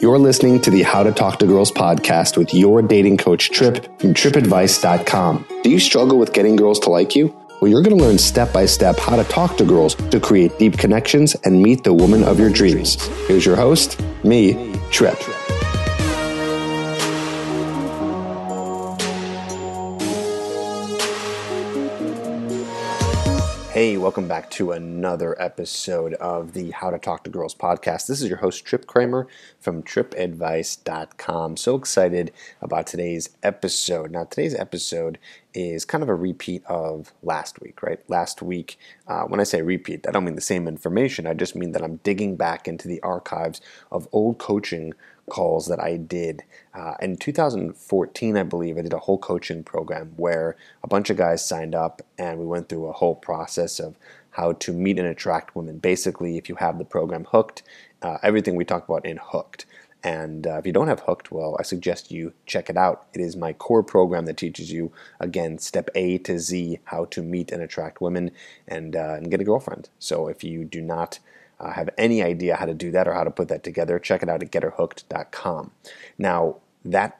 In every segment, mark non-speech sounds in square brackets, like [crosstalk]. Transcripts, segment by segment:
You're listening to the How to Talk to Girls podcast with your dating coach, Tripp from trippadvice.com. Do you struggle with getting girls to like you? Well, you're going to learn step by step how to talk to girls to create deep connections and meet the woman of your dreams. Here's your host, me, Tripp. Hey, welcome back to another episode of the How to Talk to Girls podcast. This is your host, Tripp Kramer from trippadvice.com. So excited about today's episode. Now, today's episode is kind of a repeat of last week, right? Last week, uh, when I say repeat, I don't mean the same information. I just mean that I'm digging back into the archives of old coaching calls that I did. Uh, in 2014, I believe, I did a whole coaching program where a bunch of guys signed up and we went through a whole process of how to meet and attract women. Basically, if you have the program hooked, uh, everything we talked about in hooked. And uh, if you don't have Hooked, well, I suggest you check it out. It is my core program that teaches you, again, step A to Z, how to meet and attract women and, uh, and get a girlfriend. So if you do not uh, have any idea how to do that or how to put that together, check it out at getherhooked.com. Now, that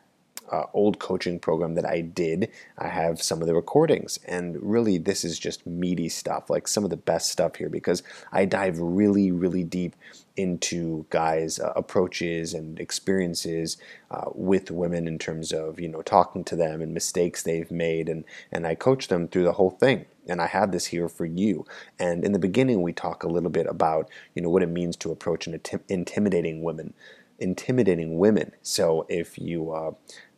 uh, old coaching program that I did, I have some of the recordings. And really, this is just meaty stuff, like some of the best stuff here, because I dive really, really deep into guys' uh, approaches and experiences uh, with women in terms of you know talking to them and mistakes they've made, and and I coach them through the whole thing. And I have this here for you. And in the beginning, we talk a little bit about you know what it means to approach an intim- intimidating woman intimidating women. So if you uh,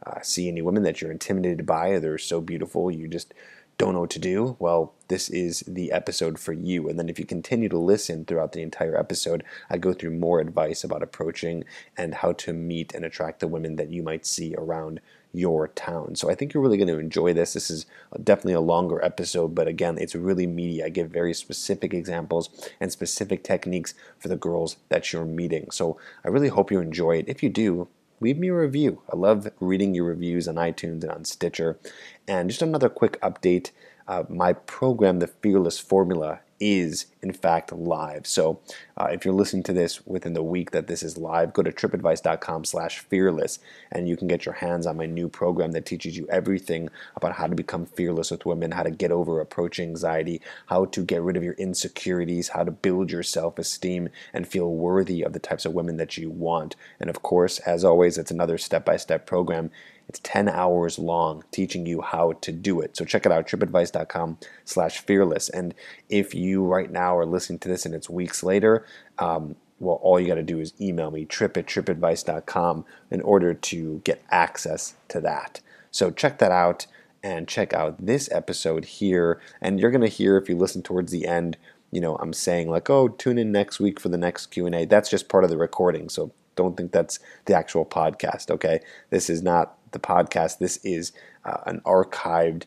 uh, see any women that you're intimidated by, they're so beautiful, you just don't know what to do, well, this is the episode for you. And then if you continue to listen throughout the entire episode, I go through more advice about approaching and how to meet and attract the women that you might see around your town. So I think you're really going to enjoy this. This is definitely a longer episode, but again, it's really meaty. I give very specific examples and specific techniques for the girls that you're meeting. So I really hope you enjoy it. If you do, leave me a review. I love reading your reviews on iTunes and on Stitcher. And just another quick update uh, my program, The Fearless Formula, is in fact live. So uh, if you're listening to this within the week that this is live, go to trippadvice.com slash fearless and you can get your hands on my new program that teaches you everything about how to become fearless with women, how to get over approach anxiety, how to get rid of your insecurities, how to build your self-esteem and feel worthy of the types of women that you want. And of course, as always, it's another step-by-step program it's 10 hours long teaching you how to do it. So check it out, trippadvice.com slash fearless. And if you right now are listening to this and it's weeks later, um, well, all you got to do is email me, tripp at trippadvice.com, in order to get access to that. So check that out and check out this episode here. And you're going to hear, if you listen towards the end, you know, I'm saying like, oh, tune in next week for the next Q&A. That's just part of the recording. So don't think that's the actual podcast, okay? This is not the podcast. This is uh, an archived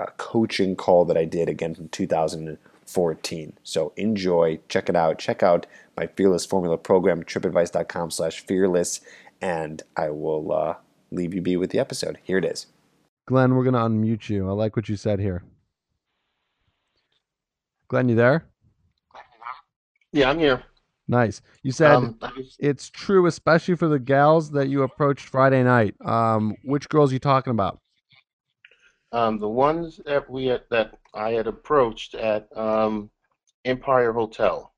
uh, coaching call that I did again from 2014. So enjoy, check it out. Check out my Fearless Formula program, trippadvice.com slash fearless, and I will uh, leave you be with the episode. Here it is. Glenn, we're going to unmute you. I like what you said here. Glenn, you there? Yeah, I'm here. Nice. You said um, it's true, especially for the gals that you approached Friday night. Um, which girls are you talking about? Um, the ones that we had, that I had approached at um, Empire Hotel.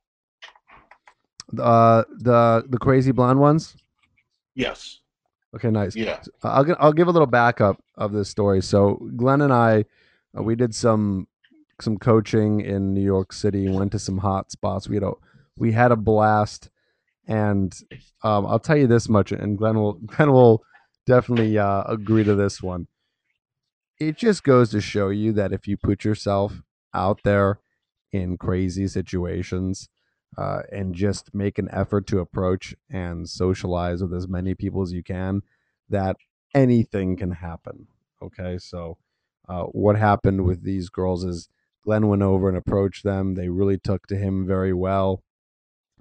Uh, the the crazy blonde ones. Yes. Okay, nice. Yeah. I'll I'll give a little backup of this story. So Glenn and I, uh, we did some some coaching in New York City. Went to some hot spots. We had a we had a blast, and um, I'll tell you this much, and Glenn will [laughs] Glenn will definitely uh, agree to this one. It just goes to show you that if you put yourself out there in crazy situations uh, and just make an effort to approach and socialize with as many people as you can, that anything can happen. Okay, so uh, what happened with these girls is Glenn went over and approached them. They really took to him very well.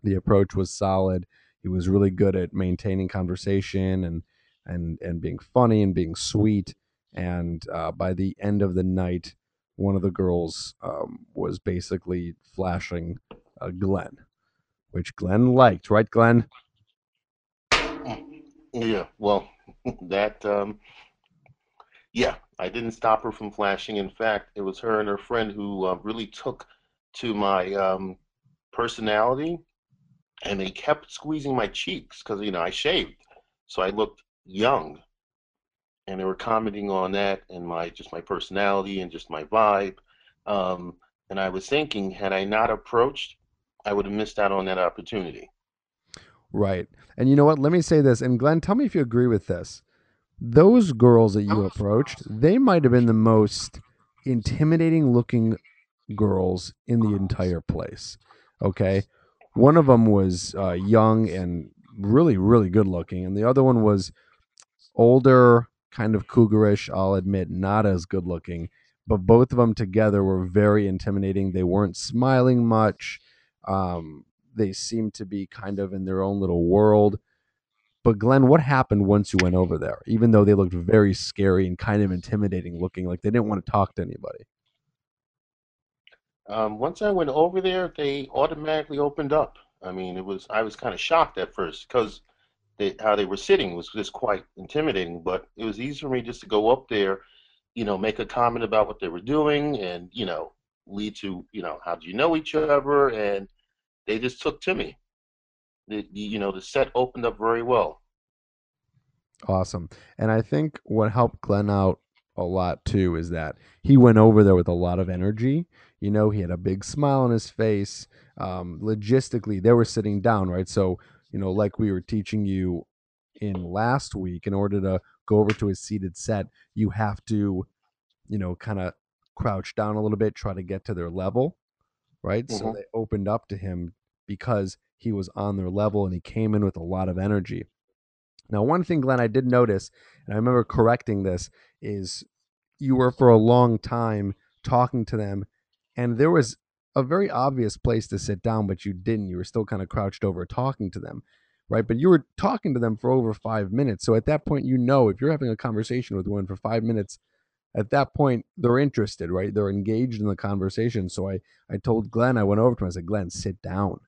The approach was solid. He was really good at maintaining conversation and and and being funny and being sweet. And uh, by the end of the night, one of the girls um, was basically flashing uh, Glenn, which Glenn liked, right, Glenn? Yeah, well, [laughs] that um, yeah, I didn't stop her from flashing. In fact, it was her and her friend who uh, really took to my um, personality, and they kept squeezing my cheeks because you know I shaved, so I looked young, and they were commenting on that and my just my personality and just my vibe. Um, and I was thinking, had I not approached, I would have missed out on that opportunity. Right. And you know what? Let me say this. And Glenn, tell me if you agree with this. Those girls that you approached, they might have been the most intimidating looking girls in the entire place. Okay. One of them was uh, young and really, really good looking. And the other one was older, kind of cougarish, I'll admit, not as good looking. But both of them together were very intimidating. They weren't smiling much. Um, they seemed to be kind of in their own little world. But Glenn, what happened once you went over there? Even though they looked very scary and kind of intimidating looking, like they didn't want to talk to anybody. Um, once I went over there, they automatically opened up. I mean, it was I was kind of shocked at first because they, how they were sitting was just quite intimidating. But it was easy for me just to go up there, you know, make a comment about what they were doing, and you know, lead to you know, how do you know each other, and they just took to me. The, you know the set opened up very well. Awesome. And I think what helped Glenn out a lot too is that he went over there with a lot of energy. You know, he had a big smile on his face. Um, logistically, they were sitting down, right? So, you know, like we were teaching you in last week, in order to go over to a seated set, you have to, you know, kind of crouch down a little bit, try to get to their level, right? So hmm they opened up to him because he was on their level and he came in with a lot of energy. Now, one thing, Glenn, I did notice, and I remember correcting this, is you were for a long time talking to them, and there was a very obvious place to sit down, but you didn't. You were still kind of crouched over talking to them, right? But you were talking to them for over five minutes. So at that point, you know, if you're having a conversation with one for five minutes, at that point, they're interested, right? They're engaged in the conversation. So I, I told Glenn, I went over to him, I said, Glenn, sit down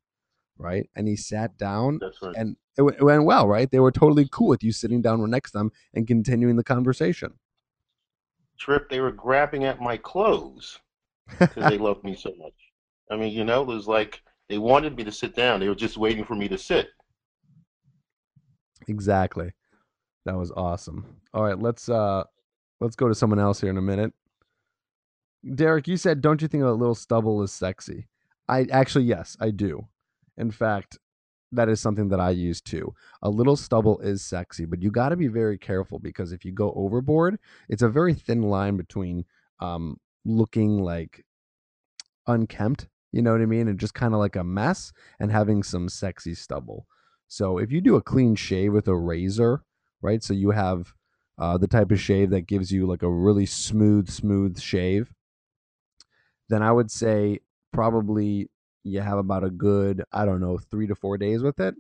right? And he sat down right. and it, w- it went well, right? They were totally cool with you sitting down next to them and continuing the conversation. Tripp, they were grabbing at my clothes because they loved me so much. I mean, you know, it was like they wanted me to sit down. They were just waiting for me to sit. exactly. That was awesome. All right, let's uh let's go to someone else here in a minute. Derek, you said don't you think a little stubble is sexy? I actually yes, I do. In fact, that is something that I use too. A little stubble is sexy, but you got to be very careful because if you go overboard, it's a very thin line between um, looking like unkempt, you know what I mean, and just kind of like a mess, and having some sexy stubble. So if you do a clean shave with a razor, right? So you have uh, the type of shave that gives you like a really smooth, smooth shave, then I would say probably you have about a good, I don't know, three to four days with it.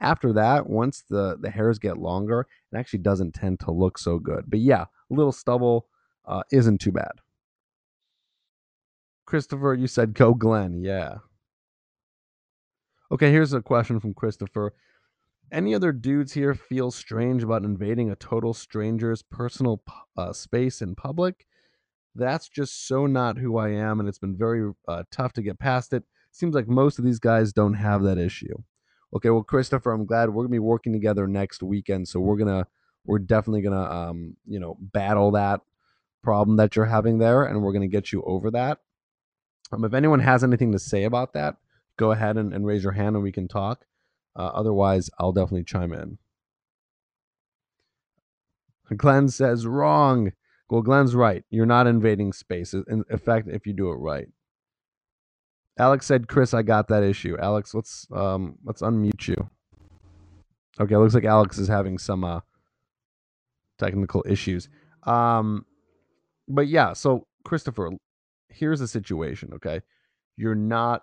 After that, once the the hairs get longer, it actually doesn't tend to look so good. But yeah, a little stubble uh, isn't too bad. Christopher, you said go Glenn. Yeah. Okay, here's a question from Christopher. Any other dudes here feel strange about invading a total stranger's personal uh, space in public? That's just so not who I am, and it's been very uh, tough to get past it. Seems like most of these guys don't have that issue. Okay, well, Christopher, I'm glad we're gonna be working together next weekend, so we're gonna we're definitely gonna um you know battle that problem that you're having there, and we're gonna get you over that. Um, if anyone has anything to say about that, go ahead and, and raise your hand, and we can talk. Uh, otherwise, I'll definitely chime in. Glenn says wrong. Well, Glenn's right. You're not invading space. In effect, if you do it right. Alex said, "Chris, I got that issue." Alex, let's um let's unmute you. Okay, looks like Alex is having some uh technical issues. Um but yeah, so Christopher, here's the situation, okay? You're not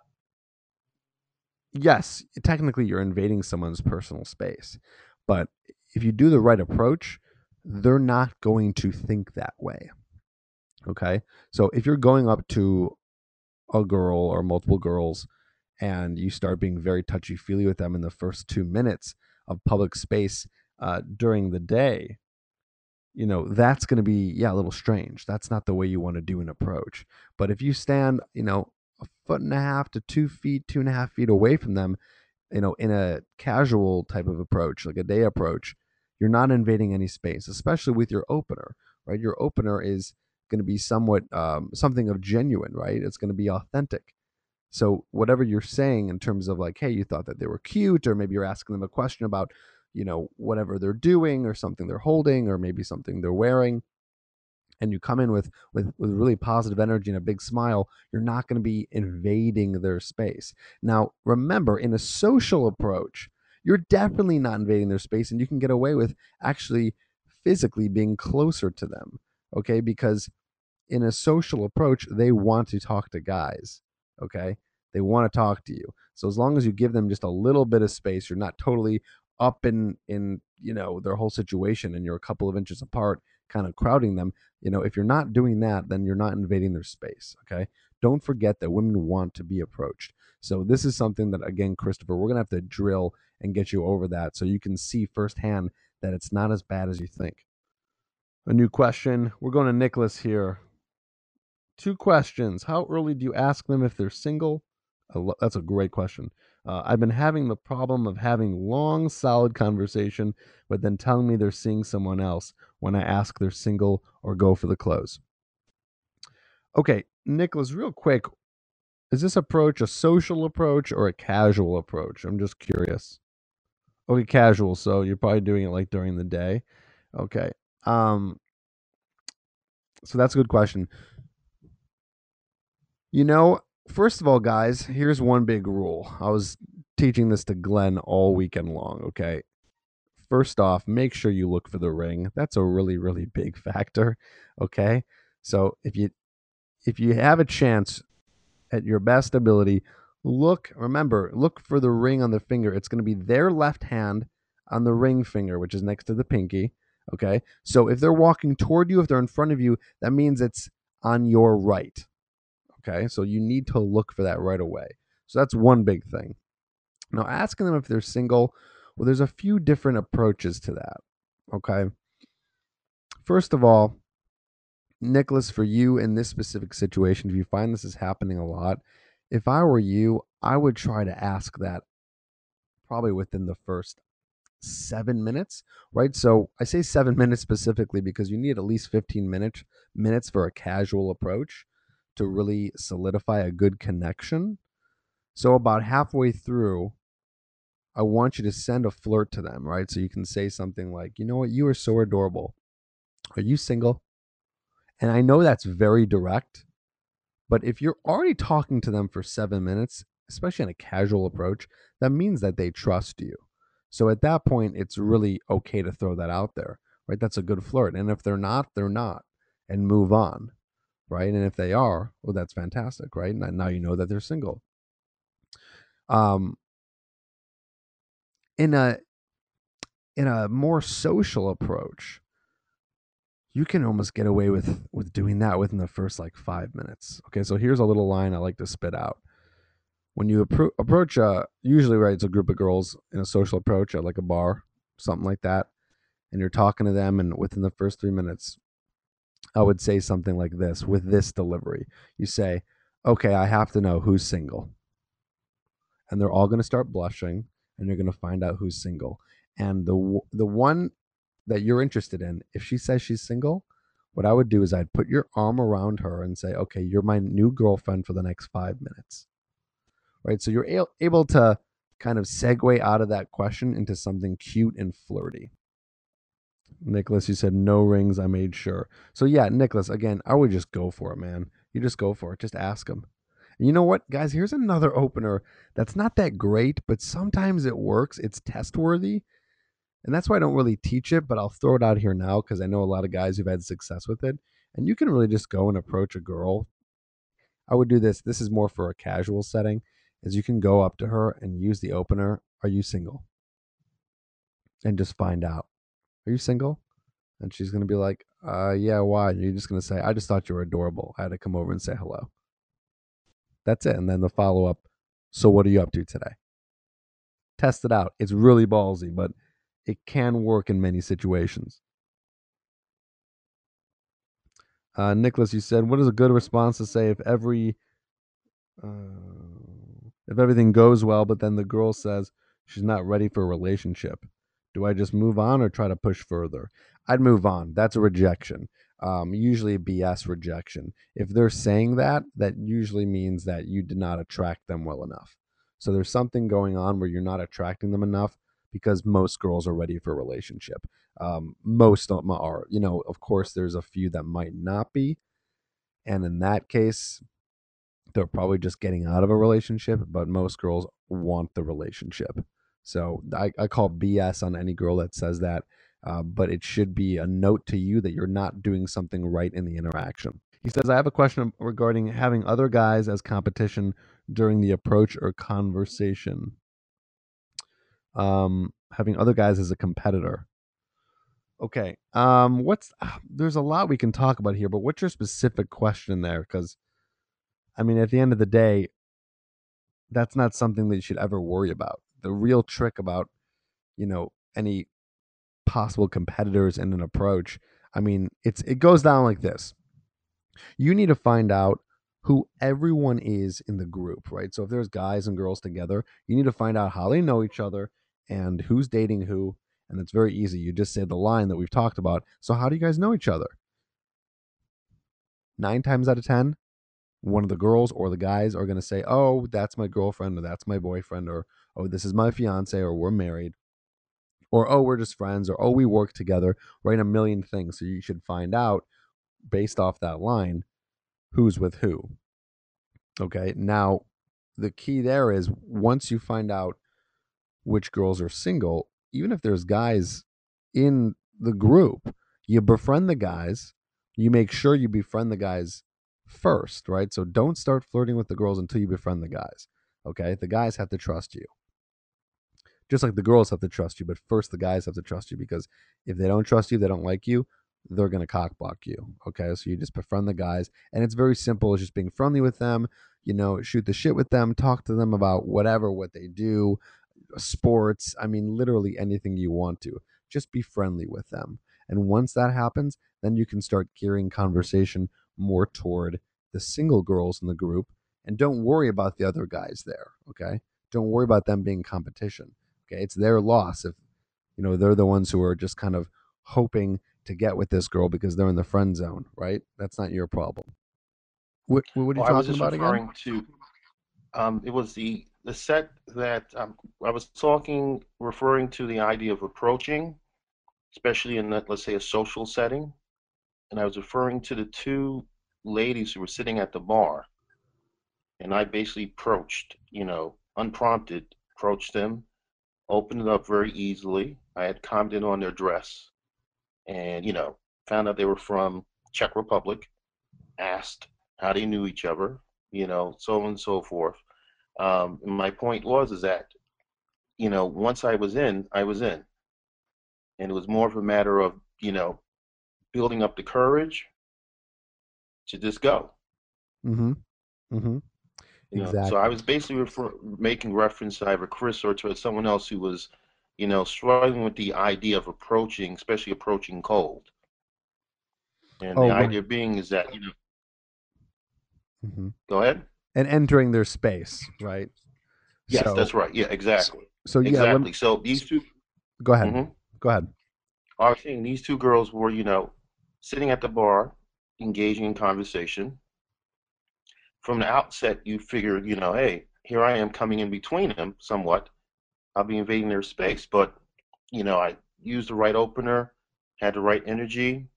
yes, technically you're invading someone's personal space. But if you do the right approach, they're not going to think that way. Okay? So if you're going up to a girl or multiple girls and you start being very touchy feely with them in the first two minutes of public space, uh, during the day, you know, that's going to be, yeah, a little strange. That's not the way you want to do an approach. But if you stand, you know, a foot and a half to two feet, two and a half feet away from them, you know, in a casual type of approach, like a day approach, you're not invading any space, especially with your opener, right? Your opener is going to be somewhat um, something of genuine, right? It's going to be authentic. So whatever you're saying in terms of like, hey, you thought that they were cute, or maybe you're asking them a question about, you know, whatever they're doing or something they're holding, or maybe something they're wearing, and you come in with with with really positive energy and a big smile, you're not going to be invading their space. Now, remember, in a social approach, you're definitely not invading their space, and you can get away with actually physically being closer to them. Okay, because in a social approach, they want to talk to guys. Okay, they want to talk to you. So as long as you give them just a little bit of space, you're not totally up in in you know their whole situation, and you're a couple of inches apart, kind of crowding them. You know, if you're not doing that, then you're not invading their space. Okay, don't forget that women want to be approached. So this is something that again, Christopher, we're gonna have to drill and get you over that so you can see firsthand that it's not as bad as you think. A new question. We're going to Nicholas here. Two questions. How early do you ask them if they're single? That's a great question. Uh, I've been having the problem of having long, solid conversation, but then telling me they're seeing someone else when I ask they're single or go for the close. Okay, Nicholas, real quick, is this approach a social approach or a casual approach? I'm just curious. Okay, casual. So you're probably doing it like during the day. Okay. Um. So that's a good question. You know, first of all, guys, here's one big rule. I was teaching this to Glenn all weekend long. Okay. First off, make sure you look for the ring. That's a really, really big [laughs] factor. Okay. So if you if you have a chance at your best ability, look, remember, look for the ring on the finger. It's going to be their left hand on the ring finger, which is next to the pinky. Okay. So if they're walking toward you, if they're in front of you, that means it's on your right. Okay. So you need to look for that right away. So that's one big thing. Now, asking them if they're single, well, there's a few different approaches to that. Okay. First of all, Nicholas, for you in this specific situation, if you find this is happening a lot, if I were you, I would try to ask that probably within the first seven minutes, right? So I say seven [laughs] minutes specifically because you need at least 15 minutes minutes for a casual approach to really solidify a good connection. So about halfway through, I want you to send a flirt to them, right? So you can say something like, you know what, you are so adorable. Are you single? And I know that's very direct, but if you're already talking to them for seven minutes, especially in a casual approach, that means that they trust you. So at that point, it's really okay to throw that out there, right? That's a good flirt. And if they're not, they're not, and move on, right? And if they are, well, that's fantastic, right? And now you know that they're single. Um, in a in a more social approach, you can almost get away with with doing that within the first like five minutes. Okay, so here's a little line I like to spit out. When you appro- approach, a, usually right, it's a group of girls in a social approach at like a bar, something like that, and you're talking to them, and within the first three minutes, I would say something like this with this delivery. You say, "Okay, I have to know who's single," and they're all going to start blushing, and you're going to find out who's single. And the the one that you're interested in, if she says she's single, what I would do is I'd put your arm around her and say, okay, you're my new girlfriend for the next five minutes. Right. So you're able to kind of segue out of that question into something cute and flirty. Nicholas, you said no rings. I made sure. So yeah, Nicholas, again, I would just go for it, man. You just go for it. Just ask him. And you know what, guys? Here's another opener that's not that great, but sometimes it works. It's test worthy. And that's why I don't really teach it, but I'll throw it out here now because I know a lot of guys who've had success with it. And you can really just go and approach a girl. I would do this. This is more for a casual setting. Is you can go up to her and use the opener. Are you single? And just find out. Are you single? And she's gonna be like, uh, yeah, why? And you're just gonna say, I just thought you were adorable. I had to come over and say hello. That's it. And then the follow up. So what are you up to today? Test it out. It's really ballsy, but it can work in many situations. Uh, Nicholas, you said, what is a good response to say if every uh, if everything goes well, but then the girl says she's not ready for a relationship? Do I just move on or try to push further? I'd move on. That's a rejection. Um, usually a BS rejection. If they're saying that, that usually means that you did not attract them well enough. So there's something going on where you're not attracting them enough because most girls are ready for a relationship. Um, most of them are. You know, of course, there's a few that might not be. And in that case, they're probably just getting out of a relationship, but most girls want the relationship. So I, I call BS on any girl that says that, uh, but it should be a note to you that you're not doing something right in the interaction. He says, I have a question regarding having other guys as competition during the approach or conversation. Um, having other guys as a competitor. Okay. Um, what's there's a lot we can talk about here, but what's your specific question there? Because, I mean, at the end of the day, that's not something that you should ever worry about. The real trick about, you know, any possible competitors in an approach, I mean, it's it goes down like this. You need to find out who everyone is in the group, right? So if there's guys and girls together, you need to find out how they know each other and who's dating who and it's very easy. You just say the line that we've talked about. So, how do you guys know each other? Nine times out of 10, one of the girls or the guys are going to say, Oh, that's my girlfriend, or that's my boyfriend, or Oh, this is my fiance, or we're married, or Oh, we're just friends, or Oh, we work together, right? A million things. So, you should find out based off that line who's with who. Okay. Now, the key there is once you find out which girls are single, even if there's guys in the group, you befriend the guys. You make sure you befriend the guys first, right? So don't start flirting with the girls until you befriend the guys. Okay? The guys have to trust you. Just like the girls have to trust you, but first the guys have to trust you because if they don't trust you, they don't like you, they're going to cockblock you. Okay? So you just befriend the guys. And it's very simple. It's just being friendly with them, you know, shoot the shit with them, talk to them about whatever, what they do, sports. I mean, literally anything you want to. Just be friendly with them. And once that happens, then you can start gearing conversation more toward the single girls in the group. And don't worry about the other guys there. Okay. Don't worry about them being competition. Okay. It's their loss if, you know, they're the ones who are just kind of hoping to get with this girl because they're in the friend zone, right? That's not your problem. What, what are you well, talking about again? To, um, it was the the set that um, I was talking, referring to the idea of approaching, especially in, that, let's say, a social setting. And I was referring to the two ladies who were sitting at the bar. And I basically approached, you know, unprompted, approached them, opened it up very easily. I had commented on their dress and, you know, found out they were from Czech Republic, asked how they knew each other, you know, so on and so forth um, my point was is that, you know, once I was in, I was in, and it was more of a matter of you know, building up the courage to just go. Mm-hmm. Mm-hmm. Know, exactly. So I was basically refer- making reference to either Chris or to someone else who was, you know, struggling with the idea of approaching, especially approaching cold. And oh, the right. idea being is that you know. Mm-hmm. Go ahead and entering their space, right? Yes, so, that's right. Yeah, exactly. So, yeah, exactly. Me, so these two. Go ahead. Mm-hmm. Go ahead. I was saying these two girls were, you know, sitting at the bar, engaging in conversation. From the outset, you figured, you know, hey, here I am coming in between them somewhat. I'll be invading their space, but you know, I used the right opener, had the right energy,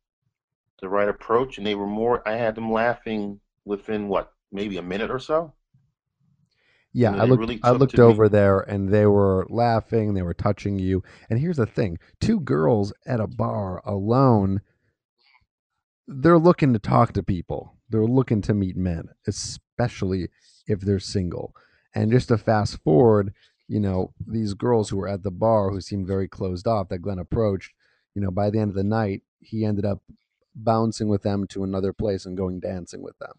the right approach, and they were more. I had them laughing within what maybe a minute or so. Yeah, I looked. Really I looked over me. there, and they were laughing. They were touching you. And here's the thing: two girls at a bar alone. They're looking to talk to people. They're looking to meet men, especially if they're single. And just to fast forward, you know, these girls who were at the bar who seemed very closed off that Glenn approached, you know, by the end of the night, he ended up bouncing with them to another place and going dancing with them.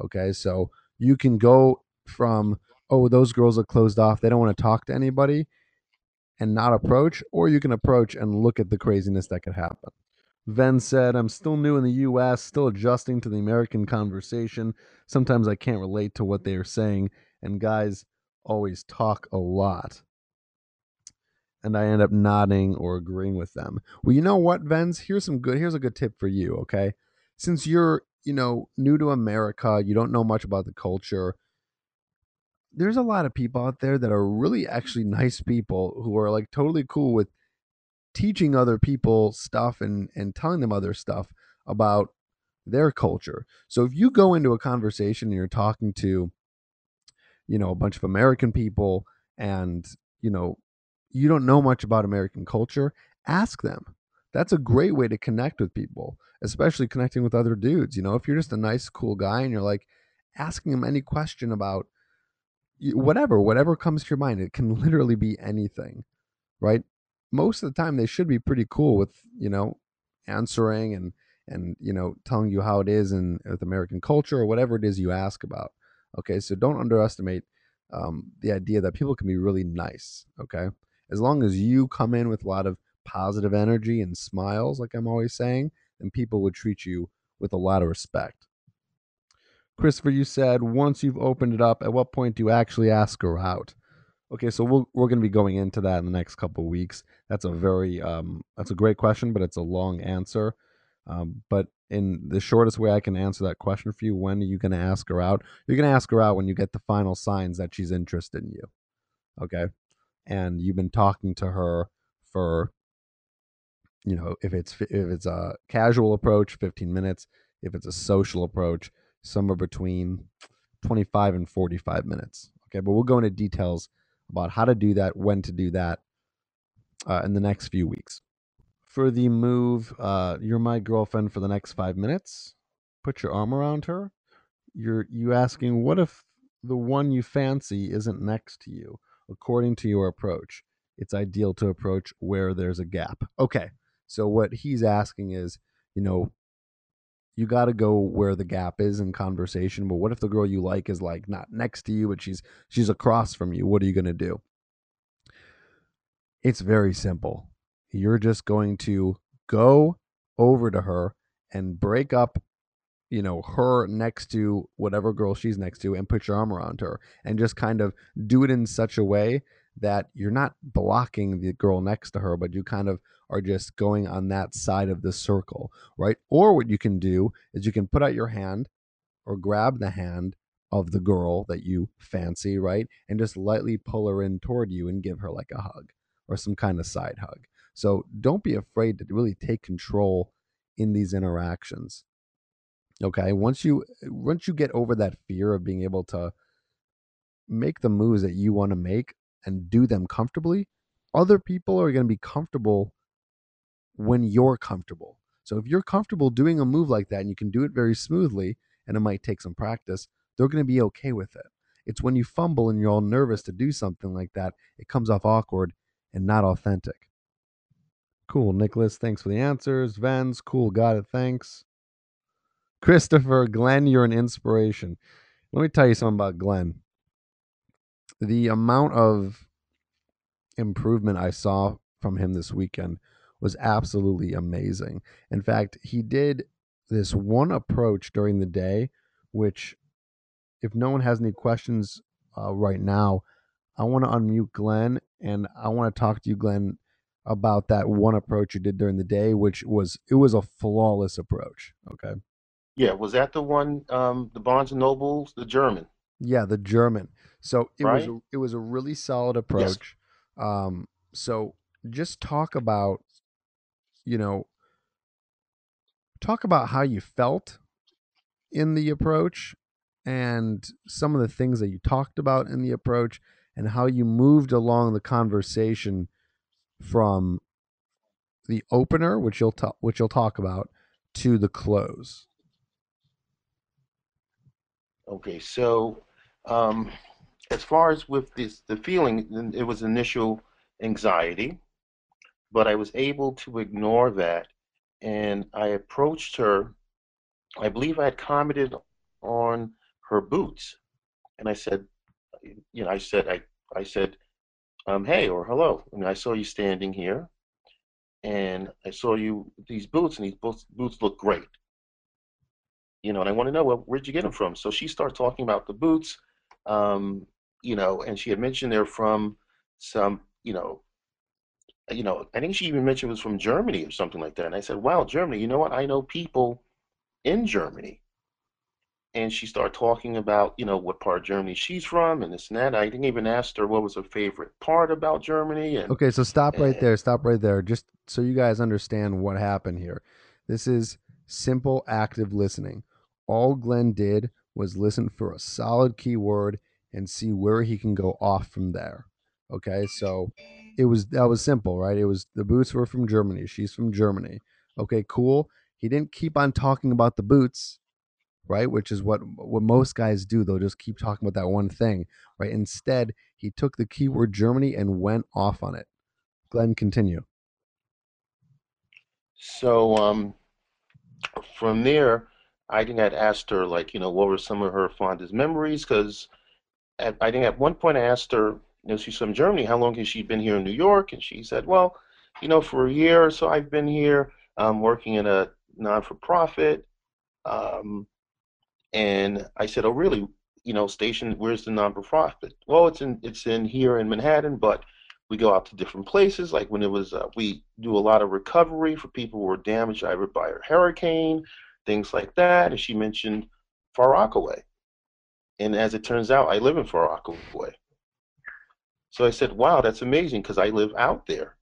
Okay, so you can go from oh those girls are closed off, they don't want to talk to anybody, and not approach, or you can approach and look at the craziness that could happen. Ven said, I'm still new in the US, still adjusting to the American conversation. Sometimes I can't relate to what they are saying, and guys always talk a lot. And I end up nodding or agreeing with them. Well, you know what, Vens? Here's some good here's a good tip for you, okay? Since you're, you know, new to America, you don't know much about the culture, there's a lot of people out there that are really actually nice people who are like totally cool with teaching other people stuff and and telling them other stuff about their culture. So if you go into a conversation and you're talking to you know a bunch of American people and you know you don't know much about American culture, ask them. That's a great way to connect with people, especially connecting with other dudes. You know, if you're just a nice, cool guy and you're like asking them any question about whatever, whatever comes to your mind, it can [laughs] literally be anything, right? Most of the time, they should be pretty cool with you know answering and and you know telling you how it is in with American culture or whatever it is you ask about. Okay, so don't underestimate um, the idea that people can be really nice. Okay, as long as you come in with a lot of positive energy and smiles, like I'm always saying, then people would treat you with a lot of respect. Christopher, you said once you've opened it up, at what point do you actually ask her out? Okay, so we'll, we're going to be going into that in the next couple of weeks. That's a very um, that's a great question, but it's a long answer. Um, but in the shortest way I can answer that question for you, when are you going to ask her out? You're going to ask her out when you get the final signs that she's interested in you. Okay, and you've been talking to her for, you know, if it's if it's a casual approach, 15 minutes. If it's a social approach, somewhere between 25 and 45 minutes. Okay, but we'll go into details about how to do that, when to do that uh, in the next few weeks. For the move, uh, you're my girlfriend for the next five minutes. Put your arm around her. You're you asking, what if the one you fancy isn't next to you? According to your approach, it's ideal to approach where there's a gap. Okay, so what he's asking is, you know, you got to go where the gap is in conversation. But what if the girl you like is like not next to you, but she's she's across from you? What are you going to do? It's very simple. You're just going to go over to her and break up you know her next to whatever girl she's next to and put your arm around her and just kind of do it in such a way that you're not blocking the girl next to her, but you kind of are just going on that side of the circle, right? Or what you can do is you can put out your hand or grab the hand of the girl that you fancy, right? And just lightly pull her in toward you and give her like a hug or some kind of side hug. So don't be afraid to really take control in these interactions. Okay? Once you once you get over that fear of being able to make the moves that you want to make, and do them comfortably, other people are going to be comfortable when you're comfortable. So if you're comfortable doing a move like that and you can do it very smoothly, and it might take some practice, they're going to be okay with it. It's when you fumble and you're all nervous to do something like that, it comes off awkward and not authentic. Cool, Nicholas. Thanks for the answers. Vens, cool. Got it. Thanks. Christopher, Glenn, you're an inspiration. Let me tell you something about Glenn the amount of improvement I saw from him this weekend was absolutely amazing. In fact, he did this one approach during the day, which, if no one has any questions uh, right now, I want to unmute Glenn and I want to talk to you, Glenn, about that one approach you did during the day, which was it was a flawless approach. Okay. Yeah, was that the one, um, the Barnes and Nobles, the German? Yeah, the German. So it right? was a, it was a really solid approach. Yes. Um, so just talk about, you know, talk about how you felt in the approach and some of the things that you talked about in the approach and how you moved along the conversation from the opener, which you'll talk, which you'll talk about, to the close. Okay, so um, as far as with this, the feeling, it was initial anxiety, but I was able to ignore that, and I approached her. I believe I had commented on her boots, and I said, you know, I said, I, I said, um, hey or hello. I mean, I saw you standing here, and I saw you these boots, and these boots, boots look great. You know, and I want to know well, where'd you get them from? So she started talking about the boots, um, you know, and she had mentioned they're from some, you know, you know, I think she even mentioned it was from Germany or something like that. And I said, wow, Germany, you know what? I know people in Germany. And she started talking about, you know, what part of Germany she's from and this and that. I didn't even ask her what was her favorite part about Germany. And Okay, so stop right and there. Stop right there. Just so you guys understand what happened here. This is simple active listening. All Glenn did was listen for a solid keyword and see where he can go off from there. Okay, so it was that was simple, right? It was the boots were from Germany. She's from Germany. Okay, cool. He didn't keep on talking about the boots, right? Which is what what most guys do. They'll just keep talking about that one thing, right? Instead, he took the keyword Germany and went off on it. Glenn, continue. so um, from there, I think I'd asked her, like, you know, what were some of her fondest memories? Because I think at one point I asked her, you know, she's from Germany, how long has she been here in New York? And she said, well, you know, for a year or so I've been here um, working in a non-for-profit. Um, and I said, oh, really? You know, station, where's the non-for-profit? Well, it's in it's in here in Manhattan, but we go out to different places. Like when it was, uh, we do a lot of recovery for people who were damaged either by a hurricane, things like that. And she mentioned Far Rockaway. And as it turns out, I live in Far Rockaway. So I said, wow, that's amazing because I live out there.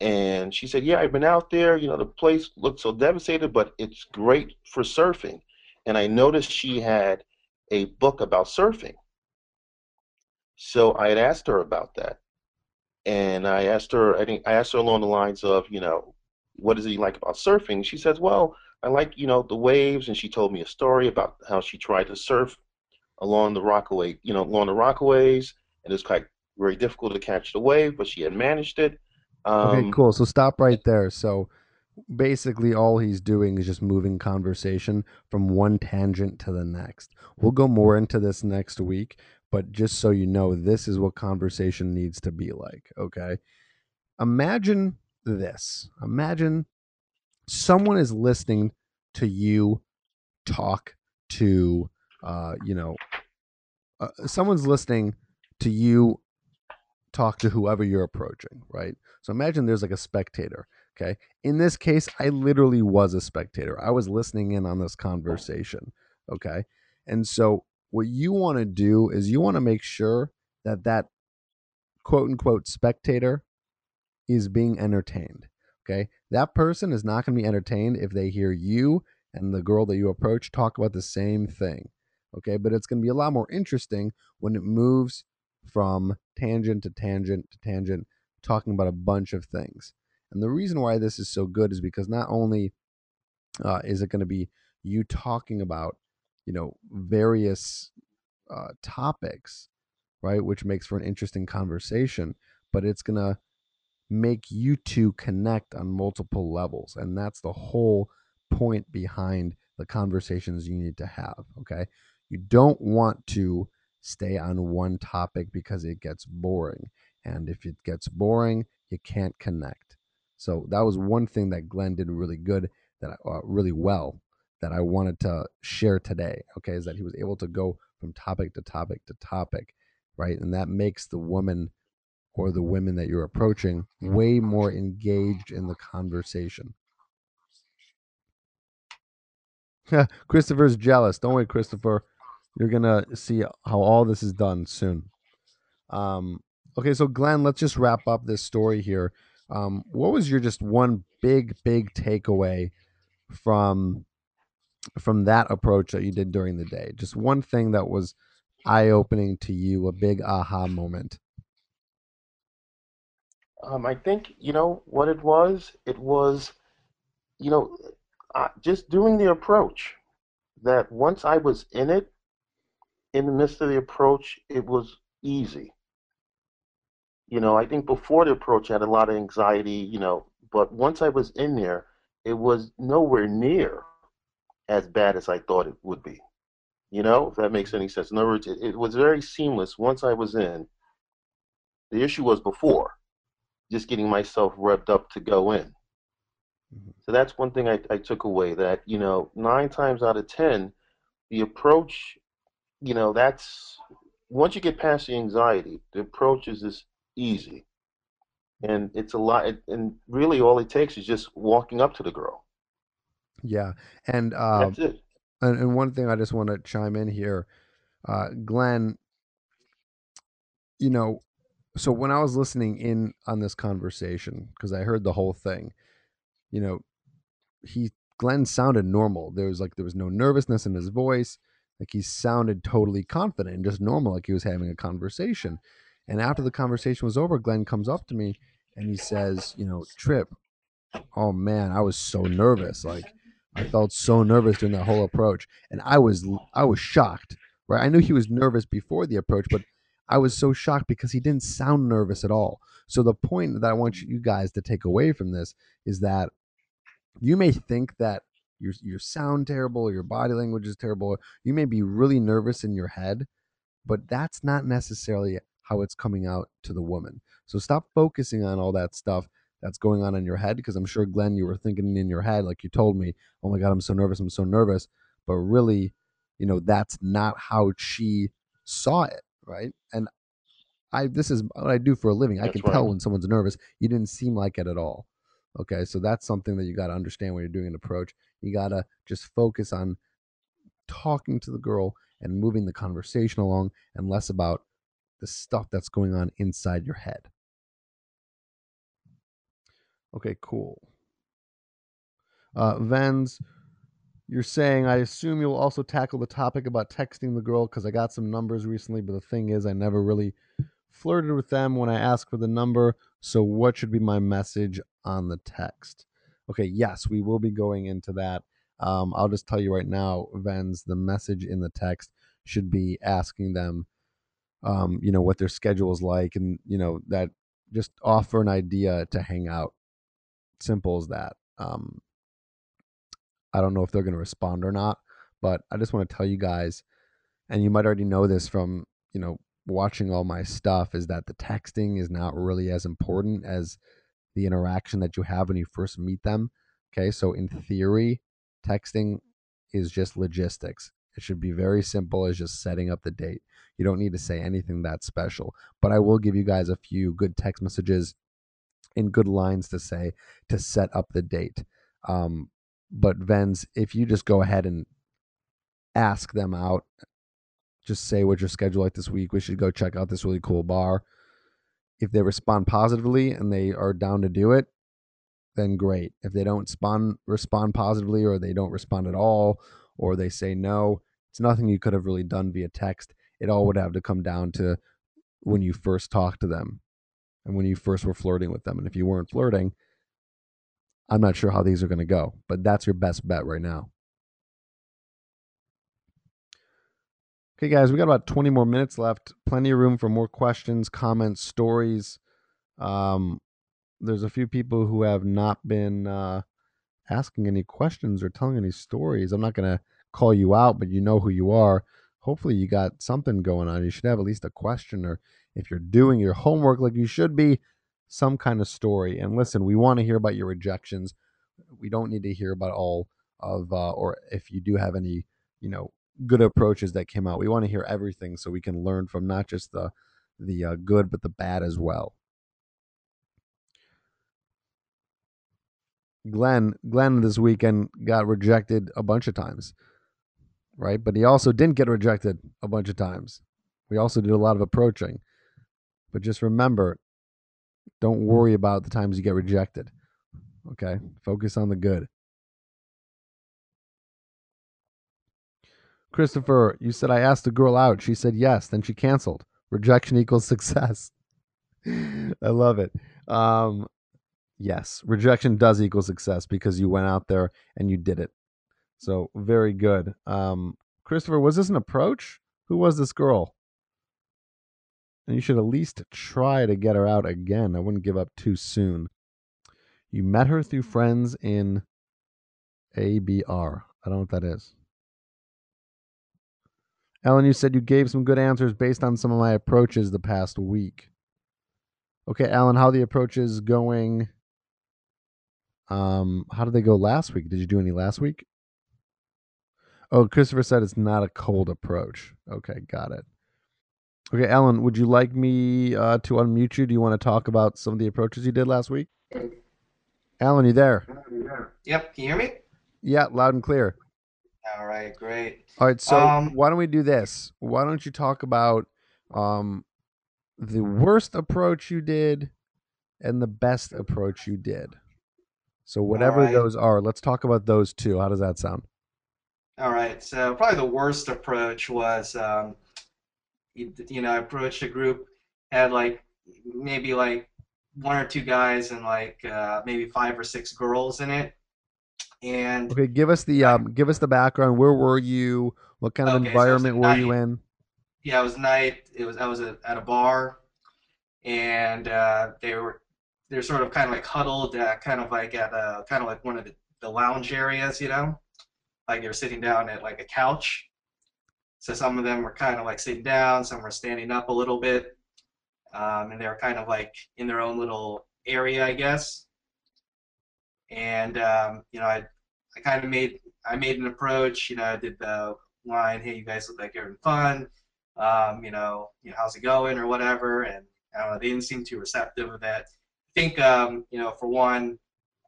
And she said, yeah, I've been out there. You know, the place looks so devastated, but it's great for surfing. And I noticed she had a book about surfing. So I had asked her about that. And I asked her, I think I asked her along the lines of, you know, what does he like about surfing? She says, well, I like, you know, the waves. And she told me a story about how she tried to surf along the Rockaway, you know, along the Rockaways, and it was quite very difficult to catch the wave, but she had managed it. Okay, Um, cool. So stop right there. So basically, all he's doing is just moving conversation from one tangent to the next. We'll go more into this next week, but just so you know, this is what conversation needs to be like. Okay. Imagine this. Imagine someone is listening to you talk to, uh, you know, uh, someone's listening to you talk to whoever you're approaching, right? So imagine there's like a spectator. Okay. In this case, I literally was a spectator. I was listening in on this conversation. Okay. And so what you want to do is you want to make sure that that quote unquote spectator is being entertained. Okay. That person is not going to be entertained if they hear you and the girl that you approach talk about the same thing. Okay. But it's going to be a lot more interesting when it moves from tangent to tangent to tangent, talking about a bunch of things. And the reason why this is so good is because not only uh, is it going to be you talking about, you know, various uh, topics, right, which makes for an interesting conversation, but it's going to make you two connect on multiple levels. And that's the whole point behind the conversations you need to have. Okay. You don't want to stay on one topic because it gets boring. And if it gets boring, you can't connect. So that was one thing that Glenn did really good, that uh, really well, that I wanted to share today. Okay, is that he was able to go from topic to topic to topic, right? And that makes the woman or the women that you're approaching way more engaged in the conversation. [laughs] Christopher's jealous. Don't worry, Christopher. You're gonna see how all this is done soon. Um, okay, so Glenn, let's just wrap up this story here. Um, what was your just one big, big takeaway from from that approach that you did during the day? Just one thing that was eye opening to you, a big aha moment. Um, I think, you know, what it was? It was, you know, uh, just doing the approach. That once I was in it, in the midst of the approach, it was easy. You know, I think before the approach, I had a lot of anxiety, you know, but once I was in there, it was nowhere near as bad as I thought it would be. You know, if that makes any sense. In other words, it, it was very seamless once I was in. The issue was before, just getting myself revved up to go in. Mm-hmm. So that's one thing I, I took away that, you know, nine times out of 10, the approach, you know, that's once you get past the anxiety, the approach is just easy. And it's a lot, and really all it takes is just walking up to the girl. Yeah. And, uh, that's it. And, and one thing I just want to chime in here, uh, Glenn, you know, so when I was listening in on this conversation, because I heard the whole thing, you know, he Glenn sounded normal. There was like there was no nervousness in his voice. Like he sounded totally confident and just normal, like he was having a conversation. And after the conversation was over, Glenn comes up to me and he says, you know, Tripp, oh man, I was so nervous. Like I felt so nervous during that whole approach. And I was I was shocked. Right. I knew he was nervous before the approach, but I was so shocked because he didn't sound nervous at all. So the point that I want you guys to take away from this is that you may think that your your sound terrible or your body language is terrible. You may be really nervous in your head, but that's not necessarily how it's coming out to the woman. So stop focusing on all that stuff that's going on in your head because I'm sure Glenn you were thinking in your head like you told me, "Oh my god, I'm so nervous. I'm so nervous." But really, you know, that's not how she saw it, right? And I this is what I do for a living. I can right. tell when someone's nervous. You didn't seem like it at all. Okay, so that's something that you got to understand when you're doing an approach. You got to just focus on talking to the girl and moving the conversation along and less about the stuff that's going on inside your head. Okay, cool. Uh, Vens, you're saying, I assume you'll also tackle the topic about texting the girl because I got some numbers recently, but the thing is, I never really flirted with them when I asked for the number. So, what should be my message on the text? Okay, yes, we will be going into that. Um, I'll just tell you right now, Vens, the message in the text should be asking them, um, you know, what their schedule is like, and you know that just offer an idea to hang out. Simple as that. Um, I don't know if they're going to respond or not, but I just want to tell you guys, and you might already know this from you know watching all my stuff is that the texting is not really as important as the interaction that you have when you first meet them. Okay, so in theory, texting is just logistics. It should be very simple as just setting up the date. You don't need to say anything that special, but I will give you guys a few good text messages and good lines to say to set up the date. Um, but Vens, if you just go ahead and ask them out just say what your schedule like this week. We should go check out this really cool bar. If they respond positively and they are down to do it, then great. If they don't respond respond positively or they don't respond at all or they say no, it's nothing you could have really done via text. It all would have to come down to when you first talked to them and when you first were flirting with them. And if you weren't flirting, I'm not sure how these are going to go, but that's your best bet right now. Okay, guys, we got about 20 more minutes left. Plenty of room for more questions, comments, stories. Um, there's a few people who have not been uh, asking any questions or telling any stories. I'm not going to call you out, but you know who you are. Hopefully, you got something going on. You should have at least a question, or if you're doing your homework like you should be, some kind of story. And listen, we want to hear about your rejections. We don't need to hear about all of, uh, or if you do have any, you know, good approaches that came out. We want to hear everything so we can learn from not just the the uh, good but the bad as well. Glenn Glenn this weekend got rejected a bunch of times. Right? But he also didn't get rejected a bunch of times. We also did a lot of approaching. But just remember, don't worry about the times you get rejected. Okay? Focus on the good. Christopher, you said I asked the girl out. She said yes. Then she canceled. Rejection equals [laughs] success. I love it. Um, yes, rejection does equal success because you went out there and you did it. So very good. Um, Christopher, was this an approach? Who was this girl? And you should at least try to get her out again. I wouldn't give up too soon. You met her through friends in ABR. I don't know what that is. Ellen, you said you gave some good answers based on some of my approaches the past week. Okay, Alan, how the approach is going? Um, how did they go last week? Did you do any last week? Oh, Christopher said it's not a cold approach. Okay, got it. Okay, Alan, would you like me uh, to unmute you? Do you want to talk about some of the approaches you did last week? Alan, you there? Yep. Can you hear me? Yeah, loud and clear. All right, great. All right, so Um, why don't we do this? Why don't you talk about um, the worst approach you did and the best approach you did? So whatever right. those are, let's talk about those two. How does that sound? All right. So probably the worst approach was, um, you, know, I approached a group, had like maybe like one or two guys and like uh, maybe five or six girls in it, and Okay, give us the um, give us the background. Where were you? What kind of Okay, environment at were you in? yeah, it was night. It was I was at, at a bar, and uh, they were they're sort of kind of like huddled, uh, kind of like at a kind of like one of the, the lounge areas, you know, like they were sitting down at like a couch. So some of them were kind of like sitting down, some were standing up a little bit, um, and they were kind of like in their own little area, I guess. And um, you know, I I kind of made I made an approach. You know, I did the line, "Hey, you guys look like you're having fun." Um, you know, you know, how's it going or whatever. And I don't know, they didn't seem too receptive of that. I think, um, you know, for one,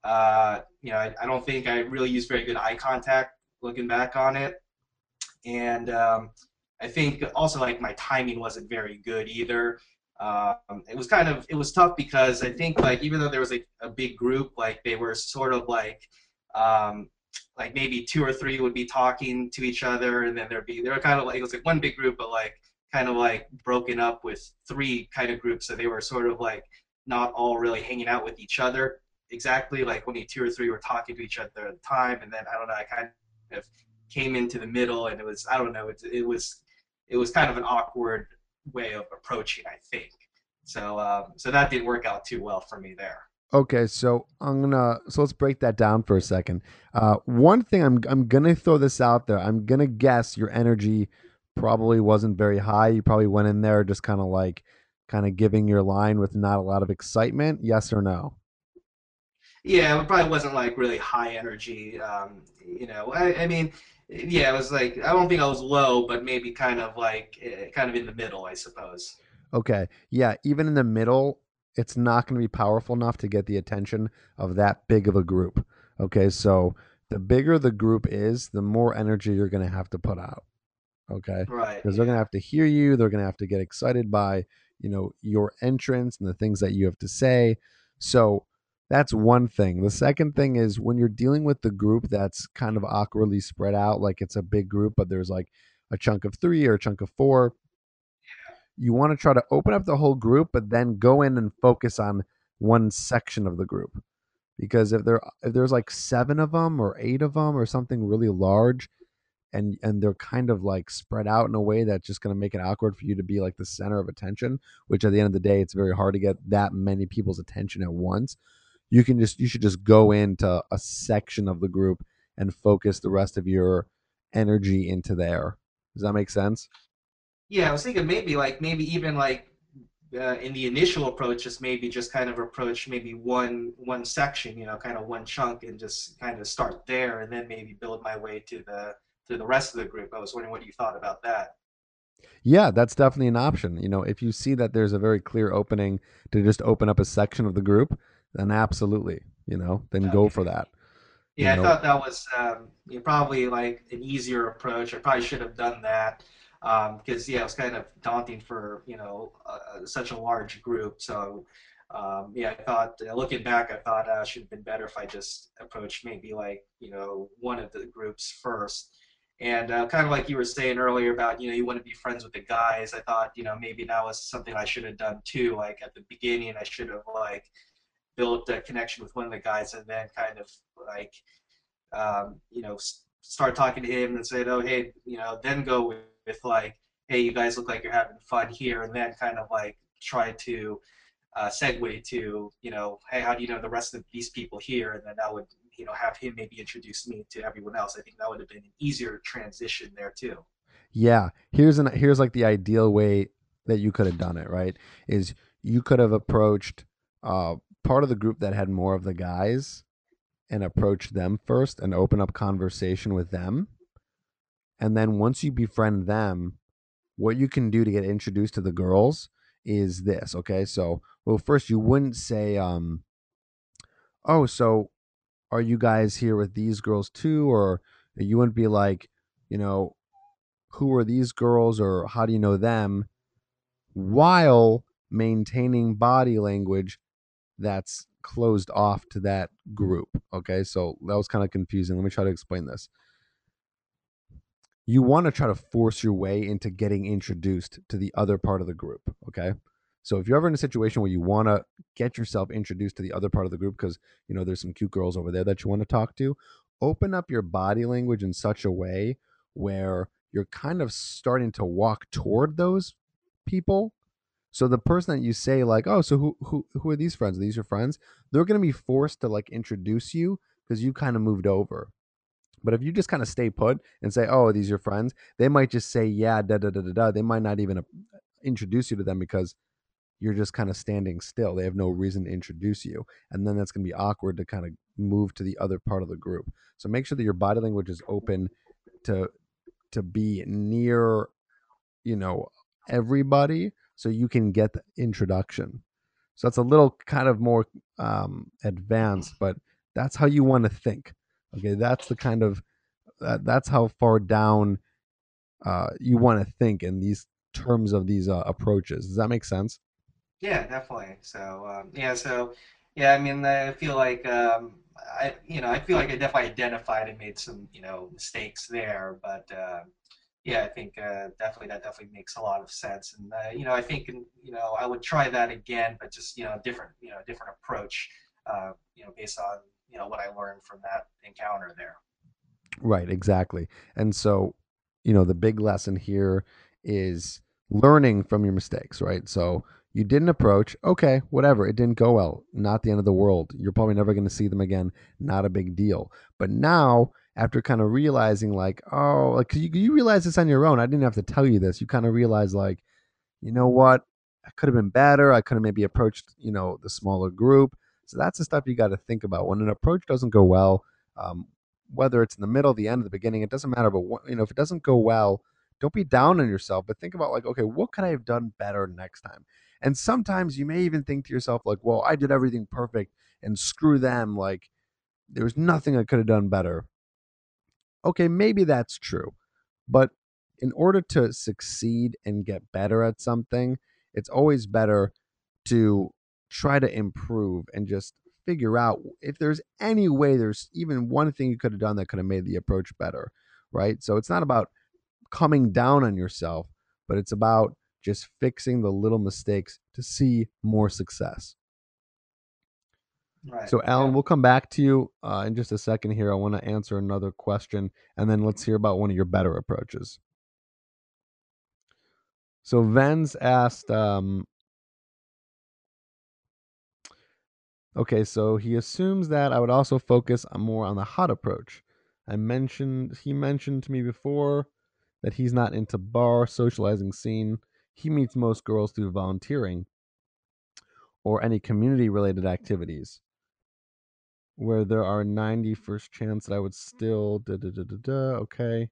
uh, you know, I, I don't think I really used very good eye contact looking back on it. And um, I think also like my timing wasn't very good either. Um, it was kind of it was tough because I think like even though there was a, a big group, like they were sort of like um, like maybe two or three would be talking to each other, and then there'd be they were kind of like it was like one big group, but like kind of like broken up with three kind of groups, so they were sort of like not all really hanging out with each other exactly. Like only two or three were talking to each other at the time, and then I don't know, I kind of came into the middle, and it was I don't know, it, it was it was kind of an awkward way of approaching, I think. So um, so that didn't work out too well for me there. Okay, so I'm gonna so let's break that down for a second. Uh, one thing I'm I'm gonna throw this out there. I'm gonna guess your energy probably wasn't very high. You probably went in there just kind of like kind of giving your line with not a lot of excitement. Yes or no? Yeah, it probably wasn't like really high energy. Um, you know, I, I mean, yeah, it was like I don't think I was low, but maybe kind of like eh, kind of in the middle, I suppose. Okay, yeah. Even in the middle, it's not going to be powerful enough to get the attention of that big of a group. Okay, so the bigger the group is, the more energy you're going to have to put out. Okay. Right. because they're going to have to hear you they're going to have to get excited by you know your entrance and the things that you have to say so that's one thing. The second thing is when you're dealing with the group that's kind of awkwardly spread out like it's a big group but there's like a chunk of three or a chunk of four you want to try to open up the whole group but then go in and focus on one section of the group. Because if there if there's like seven of them or eight of them or something really large and and they're kind of like spread out in a way that's just going to make it awkward for you to be like the center of attention which at the end of the day it's very hard to get that many people's attention at once you can just you should just go into a section of the group and focus the rest of your energy into there does that make sense Yeah, I was thinking maybe like maybe even like uh, in the initial approach, just maybe just kind of approach maybe one one section, you know, kind of one chunk, and just kind of start there, and then maybe build my way to the to the rest of the group. I was wondering what you thought about that. yeah that's definitely an option you know if you see that there's a very clear opening to just open up a section of the group then absolutely you know then go for that you Yeah, I thought that was um, you know, probably like an easier approach. I probably should have done that because yeah, it was kind of daunting for you know uh, such a large group. So um, yeah, I thought uh, looking back, I thought uh, it should have been better if I just approached maybe like you know one of the groups first. And uh, kind of like you were saying earlier about you know you want to be friends with the guys. I thought you know maybe that was something I should have done too. Like at the beginning, I should have like built a connection with one of the guys and then kind of like um, you know start talking to him and say oh hey you know then go with, with like hey you guys look like you're having fun here and then kind of like try to uh, segue to you know hey how do you know the rest of these people here? And then that would you know have him maybe introduce me to everyone else. I think that would have been an easier transition there too. Yeah, here's an here's like the ideal way that you could have done it, right? Is you could have approached uh, part of the group that had more of the guys and approach them first and open up conversation with them. And then once you befriend them, what you can do to get introduced to the girls is this. Okay. So, well, first, you wouldn't say, um, oh, so are you guys here with these girls too? Or you wouldn't be like, you know, who are these girls or how do you know them? While maintaining body language that's closed off to that group. Okay, so that was kind of confusing. Let me try to explain this. You want to try to force your way into getting introduced to the other part of the group. Okay, so if you're ever in a situation where you want to get yourself introduced to the other part of the group because you know there's some cute girls over there that you want to talk to, open up your body language in such a way where you're kind of starting to walk toward those people so the person that you say like, oh, so who who who are these friends? Are these your friends? They're gonna be forced to like introduce you because you kind of moved over. But if you just kind of stay put and say, "Oh, are these your friends?" They might just say, "Yeah, da da da da da." They might not even uh, introduce you to them because you're just kind of standing still. They have no reason to introduce you, and then that's going to be awkward to kind of move to the other part of the group. So make sure that your body language is open to to be near, you know, everybody so you can get the introduction. So that's a little kind of more um, advanced, but that's how you want to think. Okay, that's the kind of uh, that's how far down uh, you want to think in these terms of these uh, approaches. Does that make sense? Yeah, definitely. So um, yeah, so yeah, I mean, I feel like um, I you know I feel like I definitely identified and made some you know mistakes there, but uh, yeah, I think uh, definitely that definitely makes a lot of sense. And uh, you know, I think you know I would try that again, but just you know, a different you know, different approach. Uh, you know, based on you know what I learned from that encounter there. Right, exactly. And so, you know, the big lesson here is learning from your mistakes, right? So you didn't approach, okay, whatever, it didn't go well. Not the end of the world. You're probably never going to see them again. Not a big deal. But now after kind of realizing like oh like you, you realize this on your own i didn't have to tell you this you kind of realize like you know what? I could have been better i could have maybe approached you know the smaller group. So that's the stuff you got to think about. When an approach doesn't go well um, whether it's in the middle the end the beginning it doesn't matter but you know if it doesn't go well don't be down on yourself but think about like okay what could i have done better next time? And sometimes you may even think to yourself like well i did everything perfect and screw them like there was nothing i could have done better okay, maybe that's true. But in order to succeed and get better at something, it's always better to try to improve and just figure out if there's any way there's even one thing you could have done that could have made the approach better, right? So it's not about coming down on yourself, but it's about just fixing the little mistakes to see more success. Right. So, Alan, Yeah. we'll come back to you uh, in just a second here. I want to answer another question, and then let's hear about one of your better approaches. So, Vens asked, um, okay, so he assumes that I would also focus more on the hot approach. I mentioned, he mentioned to me before that he's not into bar socializing scene. He meets most girls through volunteering or any community related activities where there are 90 first chance that I would still da da da da da. Okay.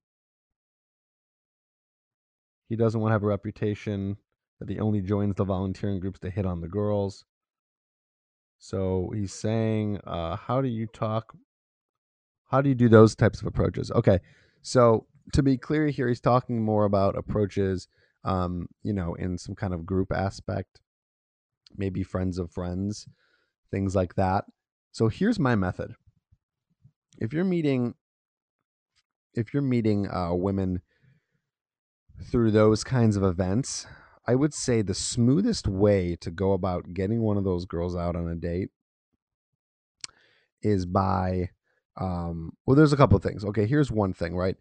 He doesn't want to have a reputation that he only joins the volunteering groups to hit on the girls. So he's saying, uh, how do you talk? How do you do those types of approaches? Okay. So to be clear here, he's talking more about approaches, um, you know, in some kind of group aspect, maybe friends of friends, things like that. So here's my method. If you're meeting if you're meeting uh, women through those kinds of events, I would say the smoothest way to go about getting one of those girls out on a date is by um, well there's a couple of things. Okay, here's one thing, right?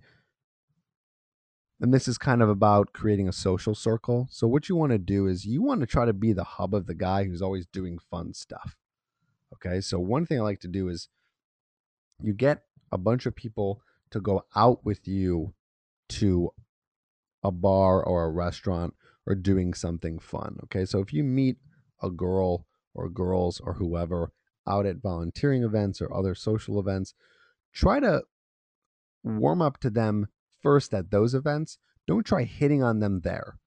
And this is kind of about creating a social circle. So what you want to do is you want to try to be the hub of the guy who's always doing fun stuff. Okay, so one thing I like to do is you get a bunch of people to go out with you to a bar or a restaurant or doing something fun. Okay, so if you meet a girl or girls or whoever out at volunteering events or other social events, try to warm up to them first at those events. Don't try hitting on them there.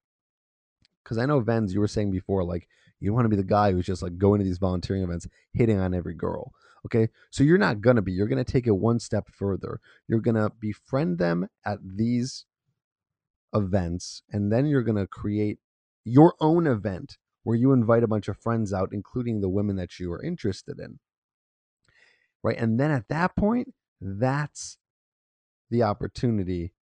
Because I know, Vens, you were saying before, like, you want to be the guy who's just like going to these volunteering events, hitting on every girl. Okay. So you're not going to be. You're going to take it one step further. You're going to befriend them at these events, and then you're going to create your own event where you invite a bunch of friends out, including the women that you are interested in. Right. And then at that point, that's the opportunity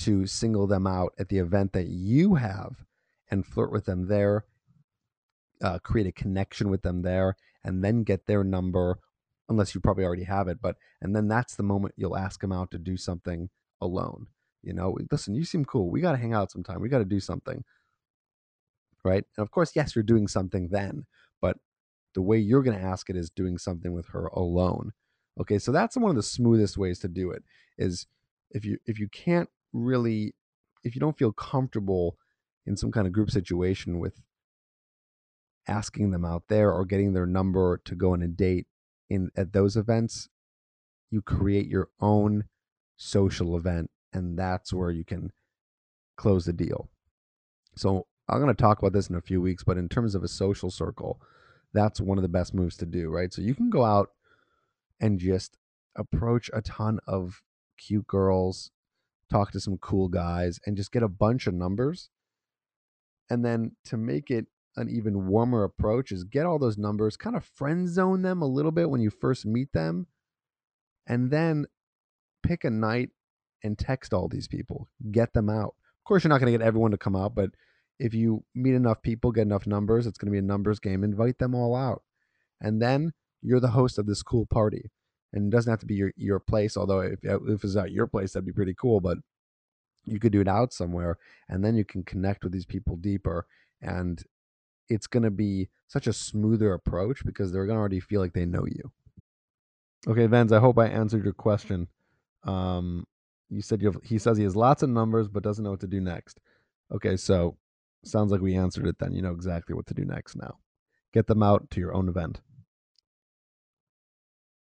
to single them out at the event that you have and flirt with them there, uh, create a connection with them there, and then get their number, unless you probably already have it. But and then that's the moment you'll ask them out to do something alone. You know, listen, you seem cool. We got to hang out sometime. We got to do something. Right. And of course, yes, you're doing something then, but the way you're going to ask it is doing something with her alone. Okay. So that's one of the smoothest ways to do it is if you, if you can't really, if you don't feel comfortable in some kind of group situation with asking them out there or getting their number to go on a date in at those events, you create your own social event and that's where you can close the deal. So I'm going to talk about this in a few weeks, but in terms of a social circle, that's one of the best moves to do, right? So you can go out and just approach a ton of cute girls, talk to some cool guys, and just get a bunch of numbers. And then to make it an even warmer approach is get all those numbers, kind of friend zone them a little bit when you first meet them, and then pick a night and text all these people, get them out. Of course, you're not going to get everyone to come out, but if you meet enough people, get enough numbers, it's going to be a numbers game. Invite them all out. And then you're the host of this cool party. And it doesn't have to be your, your place, although if, if it's at your place, that'd be pretty cool. But you could do it out somewhere and then you can connect with these people deeper. And it's going to be such a smoother approach because they're going to already feel like they know you. Okay, Vens, I hope I answered your question. Um, you said you have, he says he has lots of numbers but doesn't know what to do next. Okay, so sounds like we answered it then. You know exactly what to do next now. Get them out to your own event.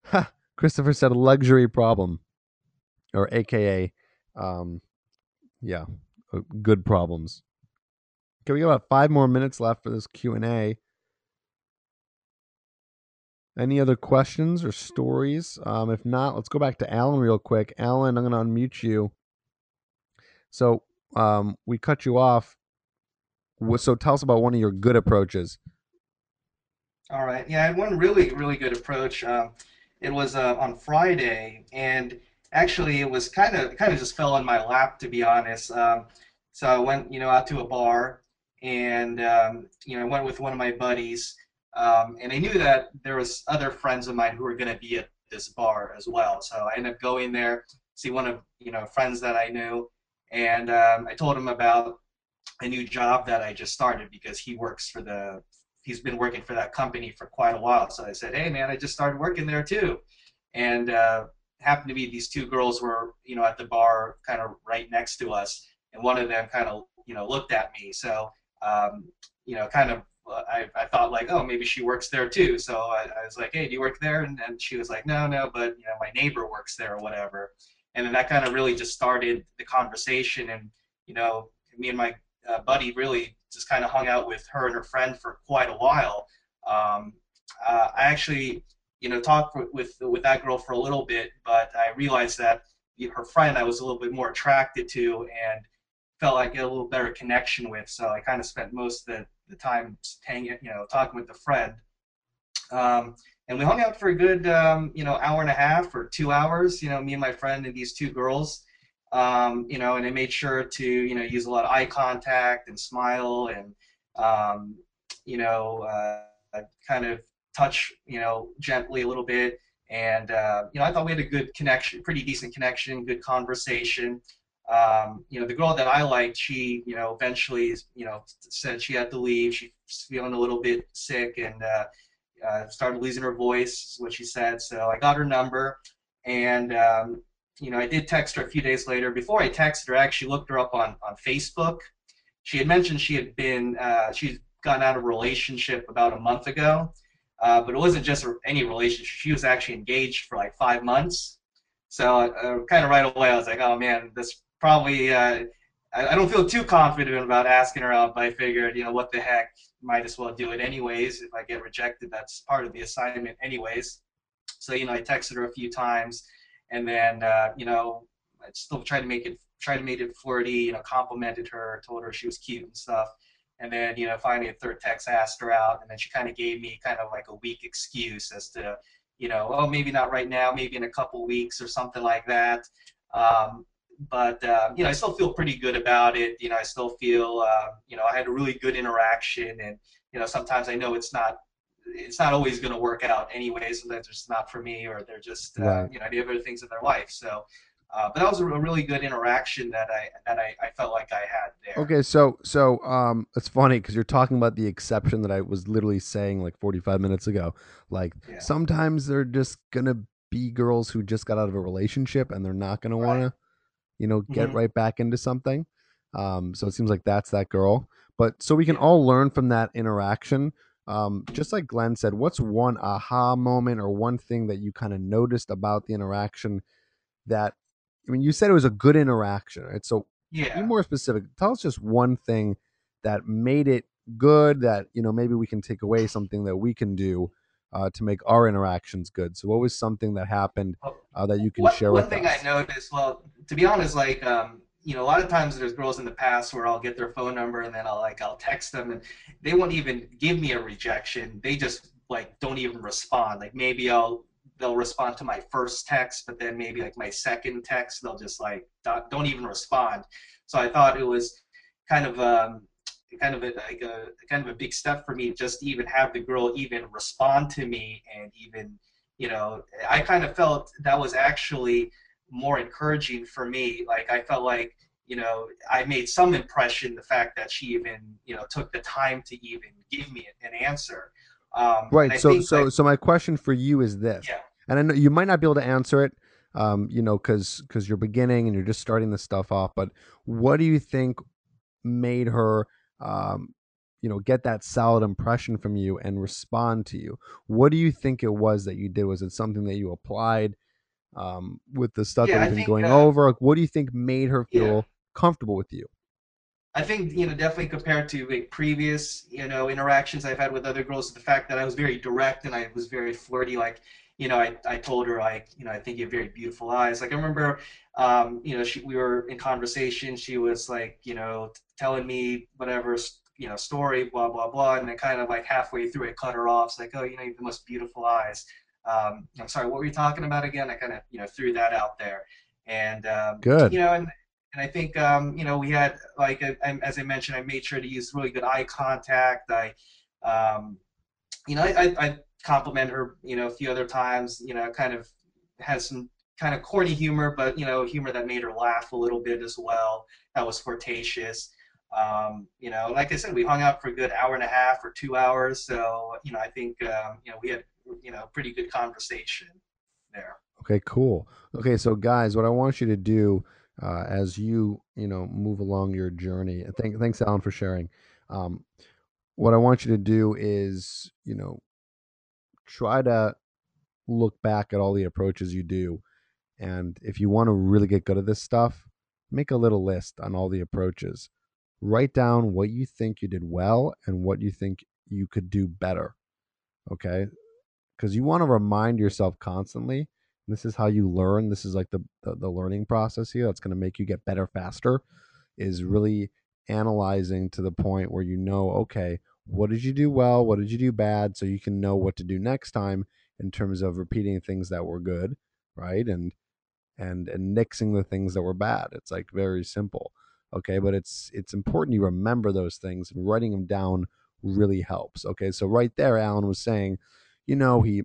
Ha! Christopher said a luxury problem, or AKA, um, yeah, uh, good problems. Okay, we got about five more minutes left for this Q and A. Any other questions or stories? Um, if not, let's go back to Alan real quick. Alan, I'm going to unmute you. So um, we cut you off. So tell us about one of your good approaches. All right. Yeah, I had one really, really good approach. Um, it was uh, on Friday, and actually, it was kind of, kind of just fell on my lap, to be honest. Um, so I went, you know, out to a bar, and um, you know, I went with one of my buddies um, and I knew that there was other friends of mine who were going to be at this bar as well. So I ended up going there, see one of you know friends that I knew, and um, I told him about a new job that I just started because he works for the he's been working for that company for quite a while. So I said, hey man, I just started working there too, and uh, happened to be these two girls were you know at the bar kind of right next to us, and one of them kind of you know looked at me. So um, you know kind of I, I thought like, oh, maybe she works there too. So I, I was like, hey, do you work there? And, and she was like, no, no, but you know, my neighbor works there or whatever. And then that kind of really just started the conversation. And you know, me and my uh, buddy really just kind of hung out with her and her friend for quite a while. Um, uh, I actually, you know, talked with, with with that girl for a little bit, but I realized that her friend I was a little bit more attracted to and felt like a little better connection with. So I kind of spent most of the the time hanging, you know, talking with the friend. Um, and we hung out for a good, um, you know, hour and a half or two hours. You know, me and my friend and these two girls. Um, you know, and I made sure to, you know, use a lot of eye contact and smile and, um, you know, uh, kind of touch, you know, gently a little bit. And, uh, you know, I thought we had a good connection, pretty decent connection, good conversation um, you know, the girl that I liked, she, you know, eventually, you know, said she had to leave. She's feeling a little bit sick and uh, uh, started losing her voice, is what she said. So I got her number, and um, you know, I did text her a few days later. Before I texted her, I actually looked her up on on Facebook. She had mentioned she had been, uh, she's gotten out of a relationship about a month ago. Uh, but it wasn't just any relationship. She was actually engaged for like five months. So uh, kind of right away, I was like, oh man, this probably. Uh, I, I don't feel too confident about asking her out, but I figured, you know, what the heck, might as well do it anyways. If I get rejected, that's part of the assignment anyways. So you know, I texted her a few times, and then uh, you know, I still tried to make it tried to make it flirty. You know, complimented her, told her she was cute and stuff. And then, you know, finally a third text asked her out, and then she kind of gave me kind of like a weak excuse as to, you know, oh, maybe not right now, maybe in a couple weeks or something like that. Um, but uh, you know, I still feel pretty good about it. You know, I still feel, uh, you know, I had a really good interaction, and you know, sometimes I know it's not, it's not always going to work out anyway. Sometimes it's not for me, or they're just, uh, right. you know, they have other things in their life. So uh, but that was a really good interaction that I that I, I felt like I had there. Okay, so so um, it's funny because you're talking about the exception that I was literally saying like 45 minutes ago. Like yeah. sometimes they're just gonna be girls who just got out of a relationship and they're not gonna right. want to, you know, get mm-hmm. right back into something. Um, so it seems like that's that girl. But so we can all learn from that interaction. Um, just like Glenn said, what's one aha moment or one thing that you kind of noticed about the interaction that I mean, you said it was a good interaction, right? So, yeah. be more specific. Tell us just one thing that made it good. That you know, maybe we can take away something that we can do uh, to make our interactions good. So, what was something that happened uh, that you can one, share with us? One thing I noticed, well, to be honest, like um, you know, a lot of times there's girls in the past where I'll get their phone number and then I'll like I'll text them and they won't even give me a rejection. They just like don't even respond. Like maybe I'll they'll respond to my first text, but then maybe like my second text, they'll just like don't even respond. So I thought it was kind of um, kind of a, like a kind of a big step for me just to even have the girl even respond to me and even you know I kind of felt that was actually more encouraging for me. Like I felt like you know I made some impression the fact that she even you know took the time to even give me an answer. Um, right. So, so, like, so my question for you is this, yeah. and I know you might not be able to answer it, um, you know, because because you're beginning and you're just starting this stuff off. But what do you think made her, um, you know, get that solid impression from you and respond to you? What do you think it was that you did? Was it something that you applied um, with the stuff yeah, that we've been going uh, over? Like, what do you think made her feel yeah. comfortable with you? I think you know definitely compared to like, previous you know interactions I've had with other girls, the fact that I was very direct and I was very flirty. Like you know, I, I told her like you know I think you have very beautiful eyes. Like I remember, um, you know, she we were in conversation. She was like you know telling me whatever you know story, blah blah blah, and then kind of like halfway through, it cut her off. It's like oh you know you have the most beautiful eyes. Um, I'm sorry, what were you talking about again? I kind of you know threw that out there, and um, good. You know, and and I think um, you know we had like as I mentioned, I made sure to use really good eye contact. I, um, you know, I, I compliment her, you know, a few other times. You know, kind of has some kind of corny humor, but you know, humor that made her laugh a little bit as well. That was flirtatious. Um, you know, like I said, we hung out for a good hour and a half or two hours. So you know, I think um, you know we had you know pretty good conversation there. Okay, cool. Okay, so guys, what I want you to do uh, as you you know move along your journey. Thank, thanks, Alan, for sharing. Um, what I want you to do is you know try to look back at all the approaches you do, and if you want to really get good at this stuff, make a little list on all the approaches. Write down what you think you did well and what you think you could do better. Okay, because you want to remind yourself constantly this is how you learn this is like the the, the learning process here that's going to make you get better faster is really analyzing to the point where you know okay what did you do well? What did you do bad? so you can know what to do next time in terms of repeating things that were good right? And and and nixing the things that were bad. It's like very simple okay but it's it's important you remember those things and writing them down really helps okay so right there alan was saying you know he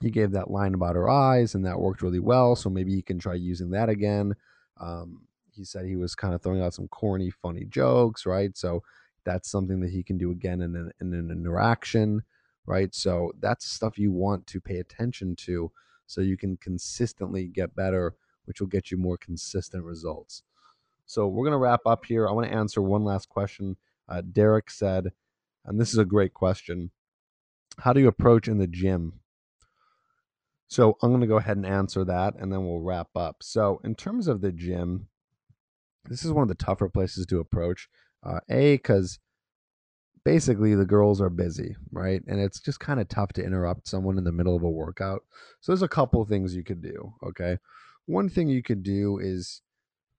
he gave that line about her eyes, and that worked really well. So maybe he can try using that again. Um, he said he was kind of throwing out some corny, funny jokes, right? So that's something that he can do again in an, in an interaction, right? So that's stuff you want to pay attention to so you can consistently get better, which will get you more consistent results. So we're going to wrap up here. I want to answer one last question. Uh, Derek said, And this is a great question. How do you approach in the gym? So I'm going to go ahead and answer that and then we'll wrap up. So, in terms of the gym, this is one of the tougher places to approach. Uh, a, because basically the girls are busy, right? And it's just kind of tough to interrupt someone in the middle of a workout. So, there's a couple things you could do, okay? One thing you could do is,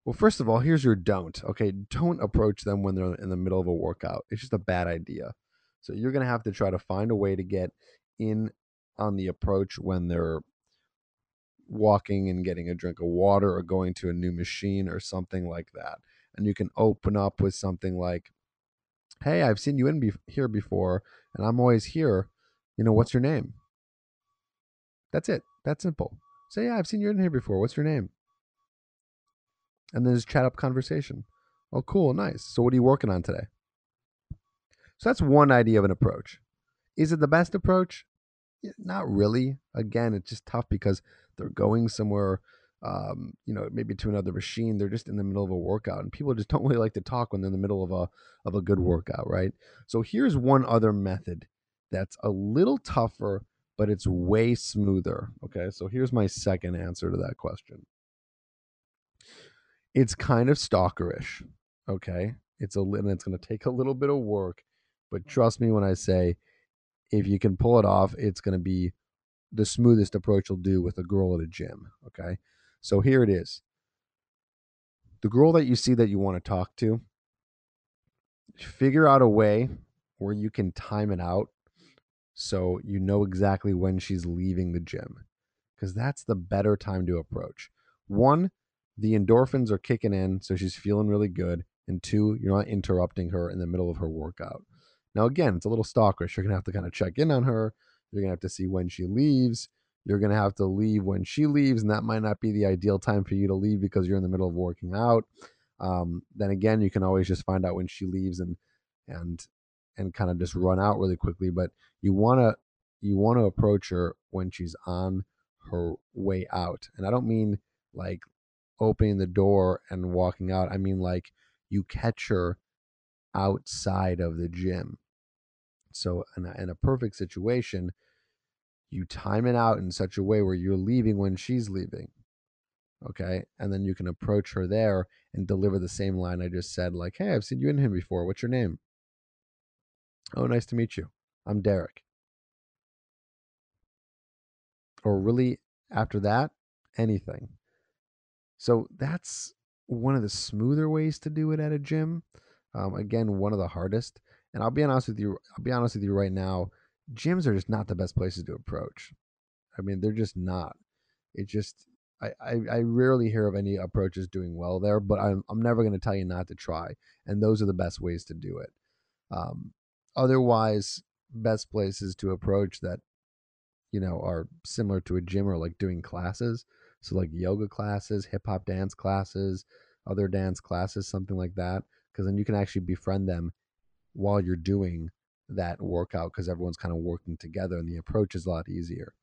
well, first of all, here's your don't, okay? Don't approach them when they're in the middle of a workout. It's just a bad idea. So, you're going to have to try to find a way to get in on the approach when they're walking and getting a drink of water or going to a new machine or something like that. And you can open up with something like, Hey, I've seen you in be- here before, and I'm always here. You know, what's your name? That's it. That's simple. Say, Yeah, I've seen you in here before. What's your name? And then just chat up conversation. Oh, cool. Nice. So, what are you working on today? So, that's one idea of an approach. Is it the best approach? not really. Again, it's just tough because they're going somewhere, um, you know, maybe to another machine. They're just in the middle of a workout, and people just [laughs] don't really like to talk when they're in the middle of a of a good workout, right? So here's one other method that's a little tougher, but it's way smoother. Okay, so here's my second answer to that question. It's kind of stalkerish. Okay, it's a and it's going to take a little bit of work, but trust me when I say if you can pull it off, it's going to be the smoothest approach you'll do with a girl at a gym. Okay. So here it is. The girl that you see that you want to talk to, figure out a way where you can time it out so you know exactly when she's leaving the gym because that's the better time to approach. One, the endorphins are kicking in, so she's feeling really good. And two, you're not interrupting her in the middle of her workout. Now, again, it's a little stalkerish. You're going to have to kind of check in on her. You're going to have to see when she leaves. You're going to have to leave when she leaves, and that might not be the ideal time for you to leave because you're in the middle of working out. Um, then again, you can always just find out when she leaves and and and kind of just run out really quickly. But you want to you want to approach her when she's on her way out, and I don't mean like opening the door and walking out. I mean like you catch her outside of the gym. So, in a, in a perfect situation, you time it out in such a way where you're leaving when she's leaving. Okay. And then you can approach her there and deliver the same line I just said, like, hey, I've seen you in here before. What's your name? Oh, nice to meet you. I'm Derek. Or really, after that, anything. So that's one of the smoother ways to do it at a gym. Um, again, one of the hardest. And I'll be honest with you. I'll be honest with you right now. Gyms are just not the best places to approach. I mean, they're just not. It just I, I, I rarely hear of any approaches doing well there, but I'm I'm never going to tell you not to try. And those are the best ways to do it. Um, otherwise, best places to approach that you know are similar to a gym or like doing classes. So like yoga classes, hip hop dance classes, other dance classes, something like that because then you can actually befriend them while you're doing that workout because everyone's kind of working together and the approach is a lot easier.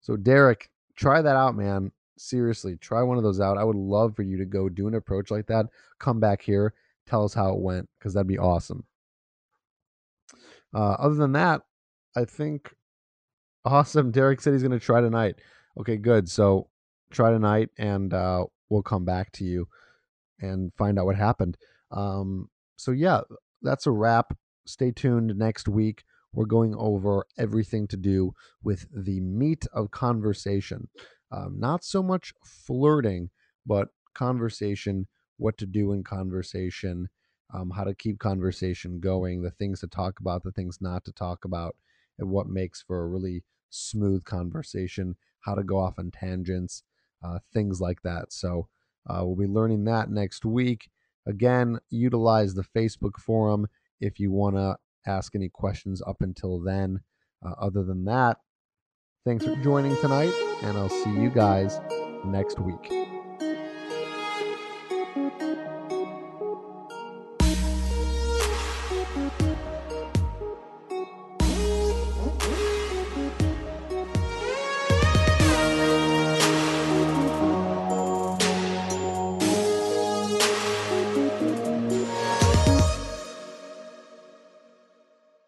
So, Derek, try that out, man. Seriously, try one of those out. I would love for you to go do an approach like that. Come back here, tell us how it went because that'd be awesome. Uh, other than that, I think [laughs] awesome. Derek said he's going to try tonight. Okay, good. So, try tonight and uh, we'll come back to you and find out what happened. Um, so yeah, that's a wrap. Stay tuned next week. We're going over everything to do with the meat of conversation. Um, not so much flirting, but conversation, what to do in conversation, um, how to keep conversation going, the things to talk about, the things not to talk about, and what makes for a really smooth conversation, how to go off on tangents, uh, things like that. So, uh, we'll be learning that next week. Again, utilize the Facebook forum if you want to ask any questions up until then. Uh, other than that, thanks for joining tonight, and I'll see you guys next week.